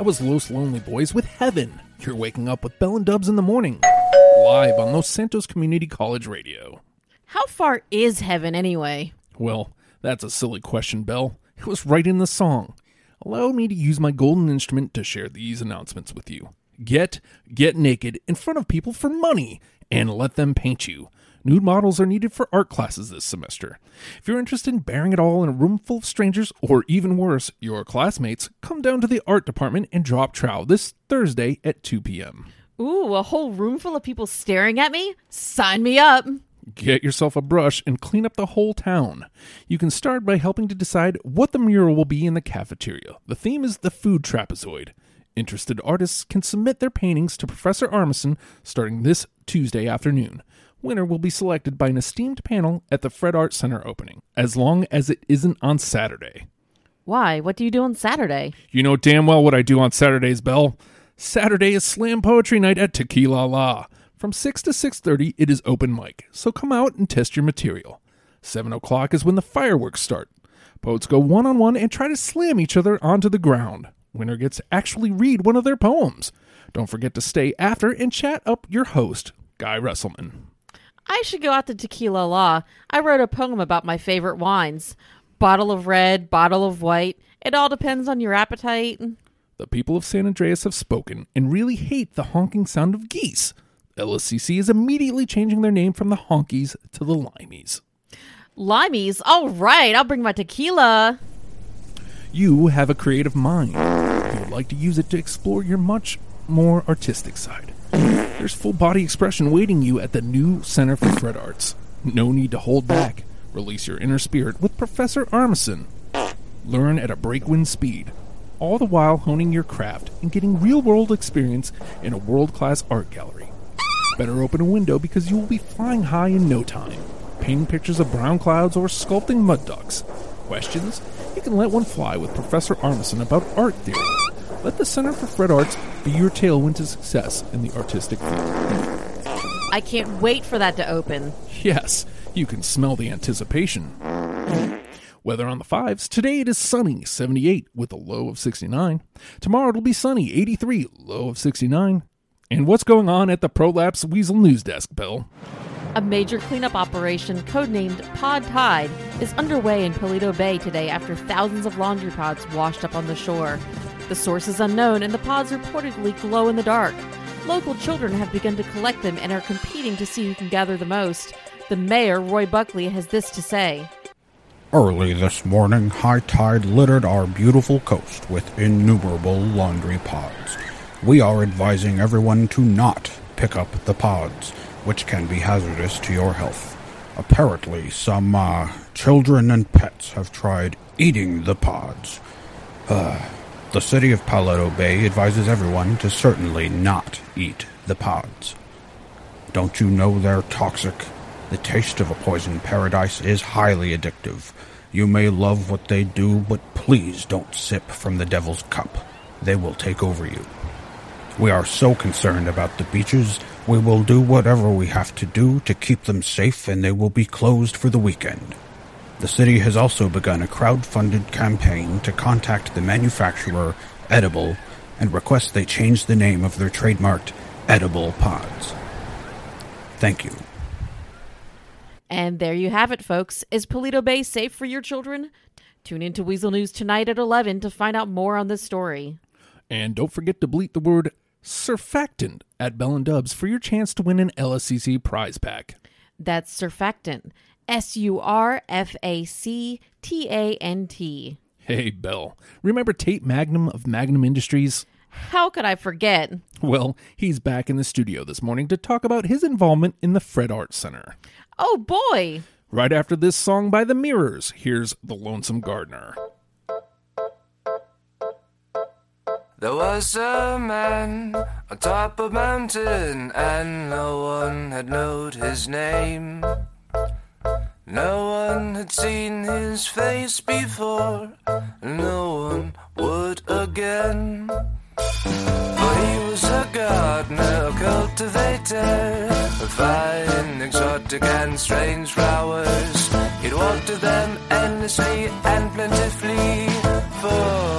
That was Los Lonely Boys with Heaven. You're waking up with Bell and Dubs in the morning, live on Los Santos Community College Radio. How far is heaven anyway? Well, that's a silly question, Bell. It was right in the song. Allow me to use my golden instrument to share these announcements with you. Get, get naked in front of people for money and let them paint you. Nude models are needed for art classes this semester. If you're interested in bearing it all in a room full of strangers, or even worse, your classmates, come down to the art department and drop trow this Thursday at 2 p.m. Ooh, a whole room full of people staring at me? Sign me up. Get yourself a brush and clean up the whole town. You can start by helping to decide what the mural will be in the cafeteria. The theme is the food trapezoid. Interested artists can submit their paintings to Professor Armisen starting this Tuesday afternoon. Winner will be selected by an esteemed panel at the Fred Art Center opening, as long as it isn't on Saturday. Why? What do you do on Saturday? You know damn well what I do on Saturdays, Bell. Saturday is slam poetry night at Tequi-la-la. From 6 to 6.30, it is open mic, so come out and test your material. 7 o'clock is when the fireworks start. Poets go one-on-one and try to slam each other onto the ground. Winner gets to actually read one of their poems. Don't forget to stay after and chat up your host, Guy Resselman. I should go out to Tequi-la-la. I wrote a poem about my favorite wines. Bottle of red, bottle of white. It all depends on your appetite. The people of San Andreas have spoken and really hate the honking sound of geese. LSCC is immediately changing their name from the honkies to the limeys. Limeys? All right, I'll bring my tequila. You have a creative mind. You would like to use it to explore your much more artistic side. There's full body expression waiting you at the new Center for Fred Arts. No need to hold back. Release your inner spirit with Professor Armisen. Learn at a breakwind speed, all the while honing your craft and getting real world experience in a world class art gallery. Better open a window because you will be flying high in no time, painting pictures of brown clouds or sculpting mud ducks. Questions? You can let one fly with Professor Armisen about art theory. Let the Center for Fred Arts be your tailwind to success in the artistic field. I can't wait for that to open. Yes, you can smell the anticipation. Weather on the fives. Today it is sunny, 78 with a low of 69. Tomorrow it'll be sunny, 83, low of 69. And what's going on at the Prolapse Weasel News Desk, Bill? A major cleanup operation, codenamed Pod Tide, is underway in Paleto Bay today after thousands of laundry pods washed up on the shore. The source is unknown, and the pods reportedly glow in the dark. Local children have begun to collect them and are competing to see who can gather the most. The mayor, Roy Buckley, has this to say. Early this morning, high tide littered our beautiful coast with innumerable laundry pods. We are advising everyone to not pick up the pods, which can be hazardous to your health. Apparently, some uh, children and pets have tried eating the pods. Uh, the city of Paleto Bay advises everyone to certainly not eat the pods. Don't you know they're toxic? The taste of a poison paradise is highly addictive. You may love what they do, but please don't sip from the devil's cup. They will take over you. We are so concerned about the beaches, we will do whatever we have to do to keep them safe and they will be closed for the weekend. The city has also begun a crowd-funded campaign to contact the manufacturer, Edible, and request they change the name of their trademarked Edible Pods. Thank you. And there you have it, folks. Is Paleto Bay safe for your children? Tune into Weasel News tonight at 11 to find out more on this story. And don't forget to bleat the word surfactant at Bell and Dubs for your chance to win an LSCC prize pack. That's surfactant. S U R F A C T A N T. Hey, Bell. Remember Tate Magnum of Magnum Industries? How could I forget? Well, he's back in the studio this morning to talk about his involvement in the Fred Art Center. Oh boy! Right after this song by The Mirrors, here's The Lonesome Gardener. There was a man on top of a mountain, and no one had known his name. No one had seen his face before, no one would again. For he was a gardener, a cultivator, fine, exotic, and strange flowers. He'd water them endlessly and plentifully for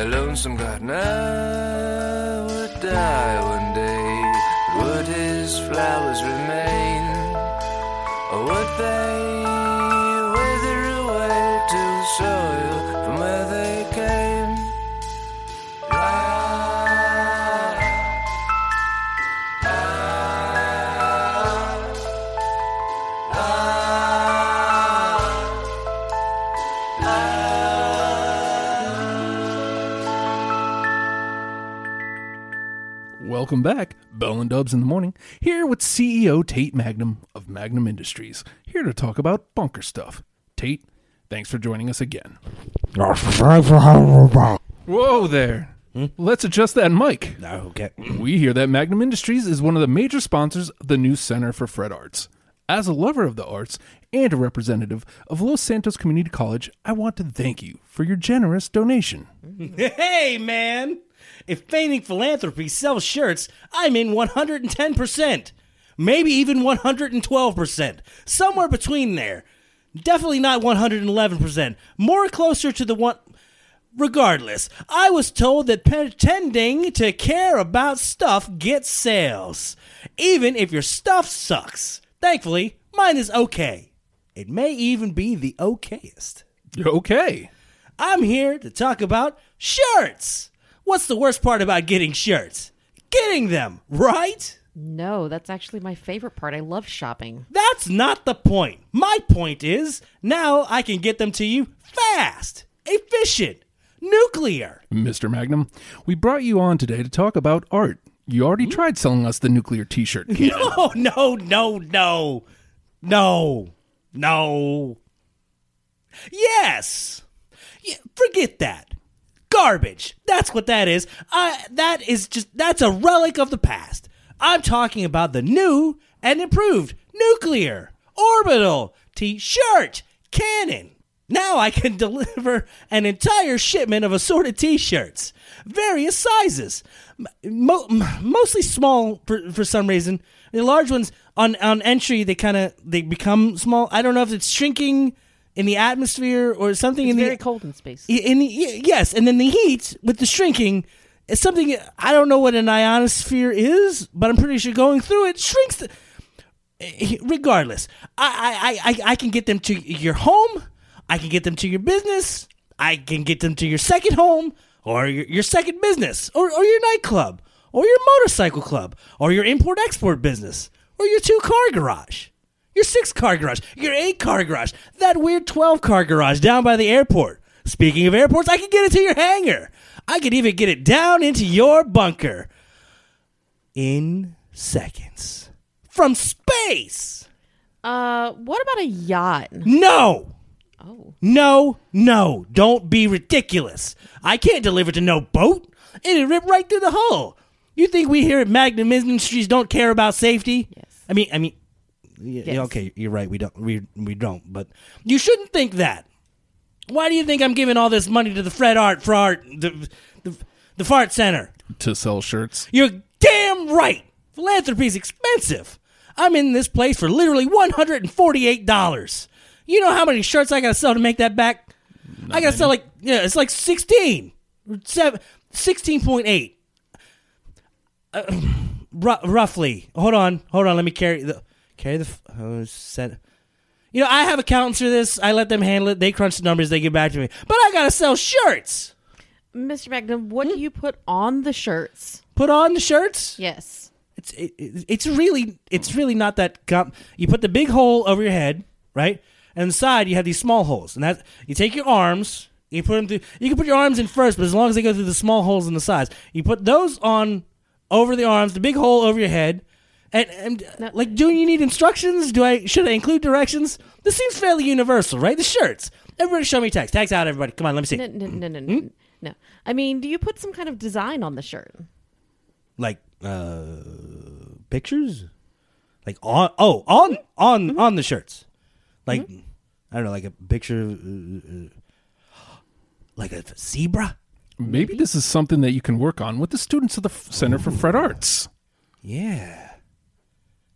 the lonesome gardener would die one day. Would his flowers remain? Or would they Welcome back, Bell and Dubs in the morning. Here with CEO Tate Magnum of Magnum Industries, here to talk about bunker stuff. Tate, thanks for joining us again. Whoa there. Hmm? Let's adjust that mic. Okay. We hear that Magnum Industries is one of the major sponsors of the new Center for Fred Arts. As a lover of the arts and a representative of Los Santos Community College, I want to thank you for your generous donation. Hey, man! If feigning philanthropy sells shirts, I'm in 110%. Maybe even 112%. Somewhere between there. Definitely not 111%. More closer to the one. Regardless, I was told that pretending to care about stuff gets sales. Even if your stuff sucks. Thankfully, mine is okay. It may even be the okayest. You're Okay. I'm here to talk about shirts. What's the worst part about getting shirts? Getting them, right? No, that's actually my favorite part. I love shopping. That's not the point. My point is now I can get them to you fast, efficient, nuclear. Mr. Magnum, we brought you on today to talk about art. You already hmm? tried selling us the nuclear t shirt can. Oh, no, no, no, no, no. Yes. Yeah, forget that. Garbage. That's what that is. I that is just that's a relic of the past. I'm talking about the new and improved nuclear orbital t-shirt cannon. Now I can deliver an entire shipment of assorted t-shirts, various sizes, mo- mostly small for, for some reason. The large ones on on entry they kind of they become small. I don't know if it's shrinking in the atmosphere or something It's in very the cold in space. in the, yes, and then the heat with the shrinking is something I don't know what an ionosphere is, but I'm pretty sure going through it shrinks. The, eh, regardless, I, I, I, I can get them to your home. I can get them to your business. I can get them to your second home or your, your second business or, or your nightclub or your motorcycle club or your import export business or your two car garage. Your six car garage, your eight car garage, that weird 12 car garage down by the airport. Speaking of airports, I can get it to your hangar. I could even get it down into your bunker in seconds from space. Uh, what about a yacht? No, Oh, no, no. Don't be ridiculous. I can't deliver to no boat. It'd rip right through the hull. You think we here at Magnum Industries don't care about safety? Yes. I mean, I mean, yeah, Yes. okay, you're right. We don't, we we don't. But you shouldn't think that. Why do you think I'm giving all this money to the Fred Art for art the the, the Fart Center? to sell shirts. You're damn right. Philanthropy's expensive. I'm in this place for literally $148. You know how many shirts I gotta sell to make that back? I gotta sell like, yeah, it's like 16. Seven, 16.8. Uh, ru- roughly. Hold on, hold on. Let me carry the, carry the, f- oh, set. You know, I have accountants for this. I let them handle it. They crunch the numbers. They get back to me. But I gotta sell shirts. Mr. Magnum, what hmm? do you put on the shirts? Put on the shirts. Yes. It's it, it- it's really it's really not that. Com- you put the big hole over your head, right? And inside you have these small holes, and that you take your arms, you put them through. You can put your arms in first, but as long as they go through the small holes in the sides, you put those on over the arms, the big hole over your head. And, and No. like, do you need instructions? Do I should I include directions? This seems fairly universal, right? The shirts. Everybody, show me tags. Tags out, everybody. Come on, let me see. No, no, no, no, no. no. I mean, do you put some kind of design on the shirt? like uh pictures like on oh on on on the shirts like i don't know like a picture of, uh, uh, like a zebra Maybe this is something that you can work on with the students of the F- Center for Fred Arts. yeah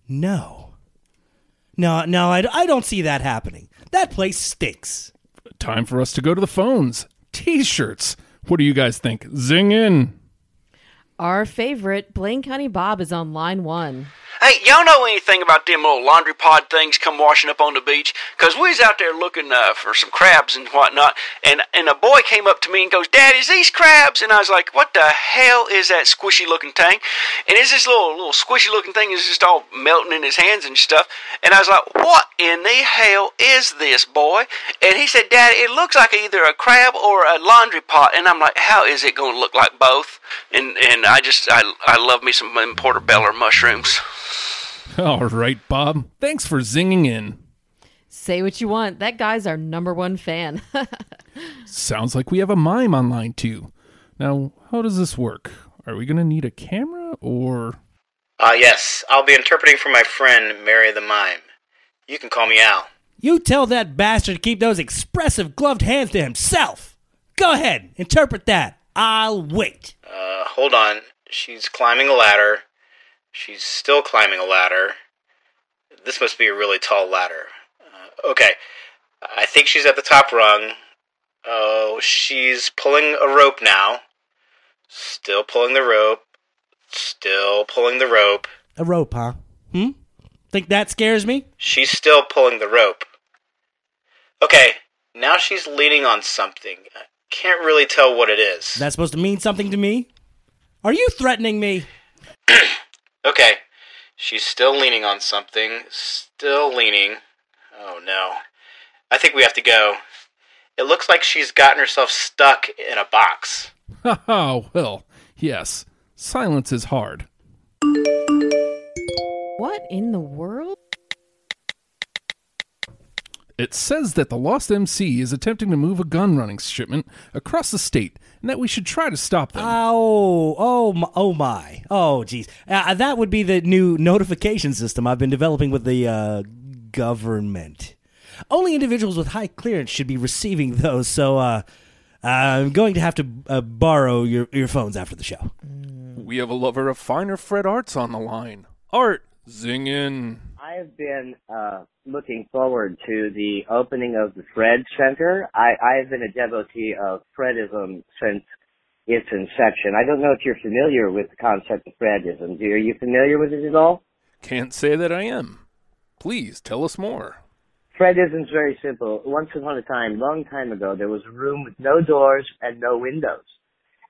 no no no I, I don't see that happening that place stinks Time for us to go to the phones. T-shirts. What do you guys think? Zing in. Our favorite, Blaine County Bob, is on line one. Hey, y'all know anything about them little laundry pod things come washing up on the beach? 'Cause we was out there looking uh, for some crabs and whatnot, and and a boy came up to me and goes, "Dad, is these crabs?" And I was like, "What the hell is that squishy looking thing?" And it's this little little squishy looking thing is just all melting in his hands and stuff. And I was like, "What in the hell is this, boy?" And he said, "Dad, it looks like either a crab or a laundry pot." And I'm like, "How is it going to look like both?" And and I just I I love me some portobello mushrooms. All right, Bob. Thanks for zinging in. Say what you want. That guy's our number one fan. Sounds like we have a mime online too. Now, how does this work? Are we going to need a camera or. Uh, yes, I'll be interpreting for my friend Mary the Mime. You can call me Al. you tell that bastard to keep those expressive gloved hands to himself go ahead interpret that i'll wait Uh, hold on. She's climbing a ladder. She's still climbing a ladder. This must be a really tall ladder. Uh, okay. I think she's at the top rung. Oh, she's pulling a rope now. Still pulling the rope. Still pulling the rope. a rope huh hmm think that scares me She's still pulling the rope. Okay, now she's leaning on something. I can't really tell what it is. That's supposed to mean something to me? Are you threatening me? Okay, she's still leaning on something. Still leaning. Oh no. I think we have to go. It looks like she's gotten herself stuck in a box. Oh, well, yes. Silence is hard. what in the world? It says that the Lost MC is attempting to move a gun running shipment across the state and that we should try to stop them. Oh, oh, my, oh my. Oh, geez. Uh, that would be the new notification system I've been developing with the uh, government. Only individuals with high clearance should be receiving those, so uh, I'm going to have to uh, borrow your, your phones after the show. we have a lover of finer Fred Arts on the line. Art, zing in. I have been uh, looking forward to the opening of the Fred Center. I, I have been a devotee of Fredism since its inception. I don't know if you're familiar with the concept of Fredism. Do- Are you familiar with it at all? Can't say that I am. Please tell us more. Fredism's very simple. Once upon a time, long time ago, there was a room with no doors and no windows.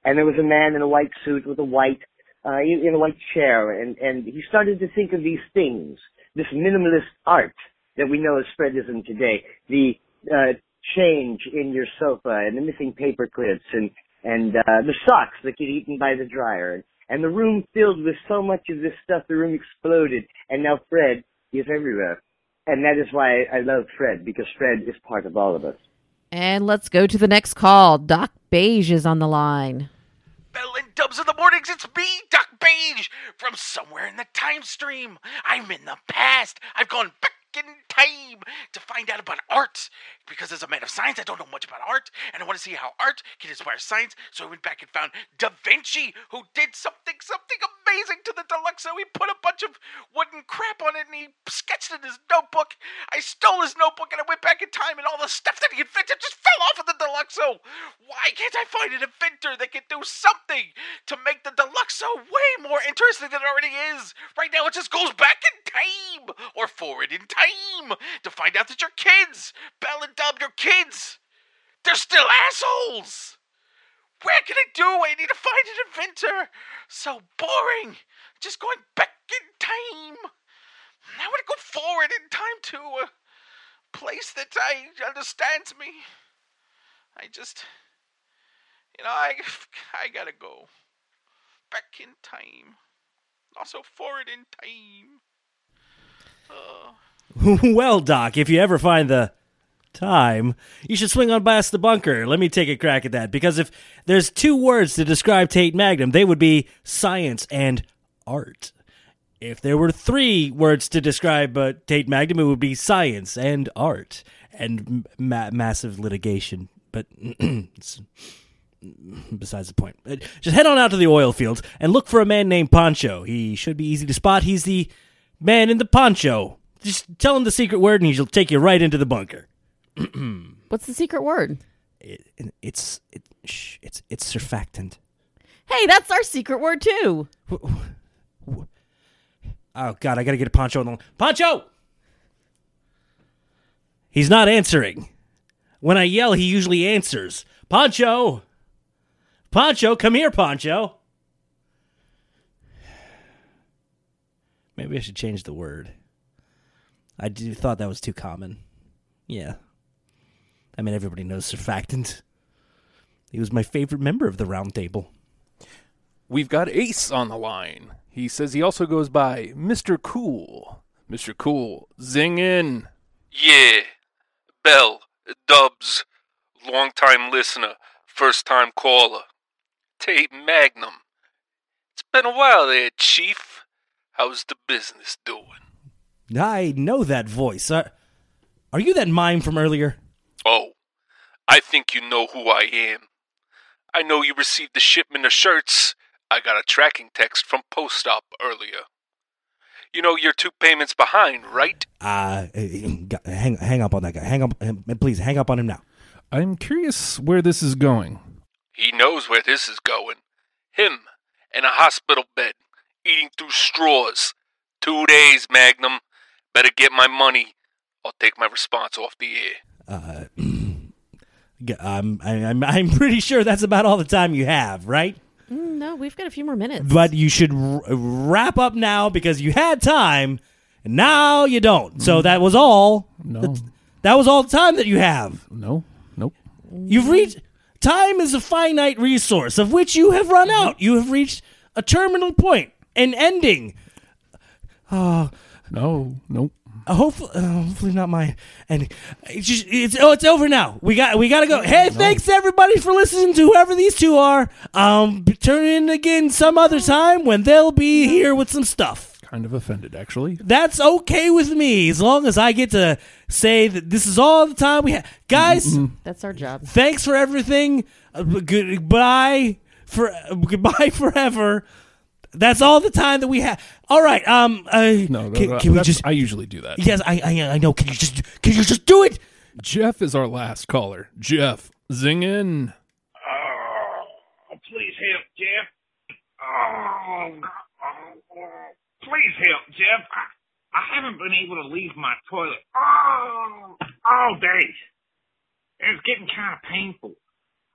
And there was a man in a white suit with a white, uh, in a white chair, and, and he started to think of these things, this minimalist art that we know as Fredism today, the, uh, change in your sofa and the missing paper clips and, and, uh, the socks that get eaten by the dryer. And the room filled with so much of this stuff, the room exploded, and now Fred is everywhere. And that is why I love Fred, because Fred is part of all of us. And let's go to the next call. Doc Beige is on the line. Bell and Dubs in the mornings, it's me, Doc Beige, from somewhere in the time stream. I'm in the past. I've gone back in time to find out about art. Because as a man of science, I don't know much about art, and I want to see how art can inspire science. So I went back and found Da Vinci, who did something, something amazing to the Deluxo. He put a bunch of wooden crap on it and he sketched it in his notebook. I stole his notebook and I went back in time, and all the stuff that he invented just fell off of the Deluxo. Why can't I find an inventor that can do something to make the Deluxo way more interesting than it already is? Right now, it just goes back in time or forward in time to find out that your kids, Bell and Dub, your kids, they're still assholes. Where can I do? I need to find an inventor. So boring. just going back in time. I want to go forward in time to a place that I understands me. I just, you know, I, I gotta go back in time. Also forward in time. Uh, well, Doc, if you ever find the time, you should swing on past the bunker. Let me take a crack at that. Because if there's two words to describe Tate Magnum, they would be science and art. If there were three words to describe uh, Tate Magnum, it would be science and art and ma- massive litigation. But it's besides the point. Uh, Just head on out to the oil fields and look for a man named Poncho. He should be easy to spot. He's the man in the poncho. Just tell him the secret word and he'll take you right into the bunker. What's the secret word? It, it's it, shh, it's it's surfactant. Hey, that's our secret word too. Oh God, I gotta get a Poncho on the Poncho. He's not answering. When I yell, he usually answers. Poncho, Poncho, come here, Poncho. Maybe I should change the word. I do thought that was too common. Yeah. I mean, everybody knows surfactant. He was my favorite member of the round table. We've got Ace on the line. He says he also goes by Mr. Cool. Mr. Cool, zing in. Yeah. Bell, Dubs, long time listener, first time caller. Tate Magnum. It's been a while there, Chief. How's the business doing? I know that voice. Are, are you that mime from earlier? Oh, I think you know who I am. I know you received a shipment of shirts. I got a tracking text from Post Op earlier. You know you're two payments behind, right? Uh, hang, hang up on that guy. Hang up, uh, please. Hang up on him now. I'm curious where this is going. He knows where this is going. Him in a hospital bed, eating through straws. Two days, Magnum. Better get my money. I'll take my response off the air. Uh, g- um, I, I'm, I'm pretty sure that's about all the time you have, right? Mm, no, we've got a few more minutes. But you should r- wrap up now because you had time, and now you don't. So that was all. No. That, that was all the time that you have. No, nope. You've reached. Time is a finite resource of which you have run out. You have reached a terminal point, an ending. Oh, No, nope. Hopefully, uh, hopefully not mine. And it's just, it's oh, it's over now. We got we got to go. Hey, thanks everybody for listening to whoever these two are. Um, turn in again some other time when they'll be here with some stuff. Kind of offended, actually. That's okay with me as long as I get to say that this is all the time we have. Guys, That's our job. thanks for everything. Uh, goodbye for uh, goodbye forever. That's all the time that we have. All right. Um. Uh, No, can, no, can we just? I usually do that. yes, I, I I know. Can you just can you just do it? Jeff is our last caller. Jeff, zing in. Oh, please help, Jeff. Oh, oh, please help, Jeff. I, I haven't been able to leave my toilet oh, all day. It's getting kind of painful.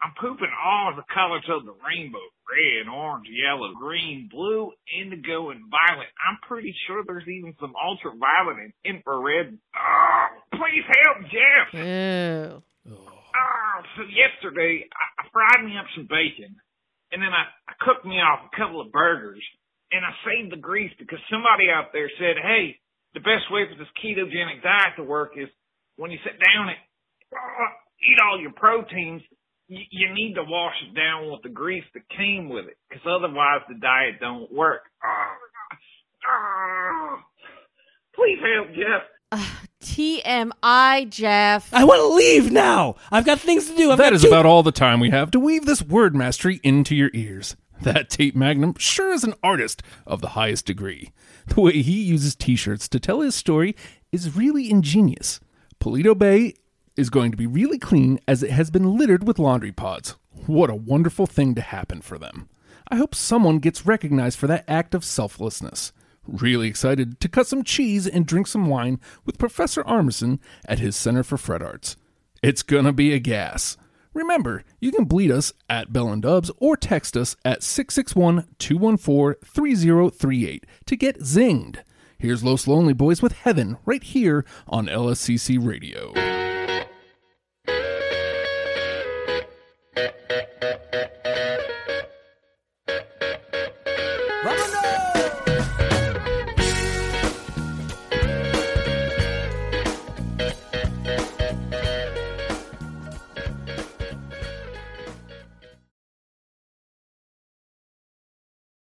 I'm pooping all the colors of the rainbow. Red, orange, yellow, green, blue, indigo, and violet. I'm pretty sure there's even some ultraviolet and infrared. Oh, please help, Jeff. Ew. Oh, so yesterday I, I fried me up some bacon, and then I, I cooked me off a couple of burgers, and I saved the grease because somebody out there said, "Hey, the best way for this ketogenic diet to work is when you sit down and uh, eat all your proteins, you, you need to wash it down with the grease that came with it, because otherwise the diet don't work." Oh, oh, please help, Jeff. TMI, Jeff. I want to leave now. I've got things to do. I've That got is two- about all the time we have to weave this word mastery into your ears. That Tate Magnum sure is an artist of the highest degree. The way he uses t shirts to tell his story is really ingenious. Paleto Bay is going to be really clean as it has been littered with laundry pods. What a wonderful thing to happen for them. I hope someone gets recognized for that act of selflessness. Really excited to cut some cheese and drink some wine with Professor Armisen at his Center for Fred Arts. It's gonna be a gas. Remember, you can bleat us at Bell and Dubs or text us at 661 214 3038 to get zinged. Here's Los Lonely Boys with Heaven right here on LSCC Radio.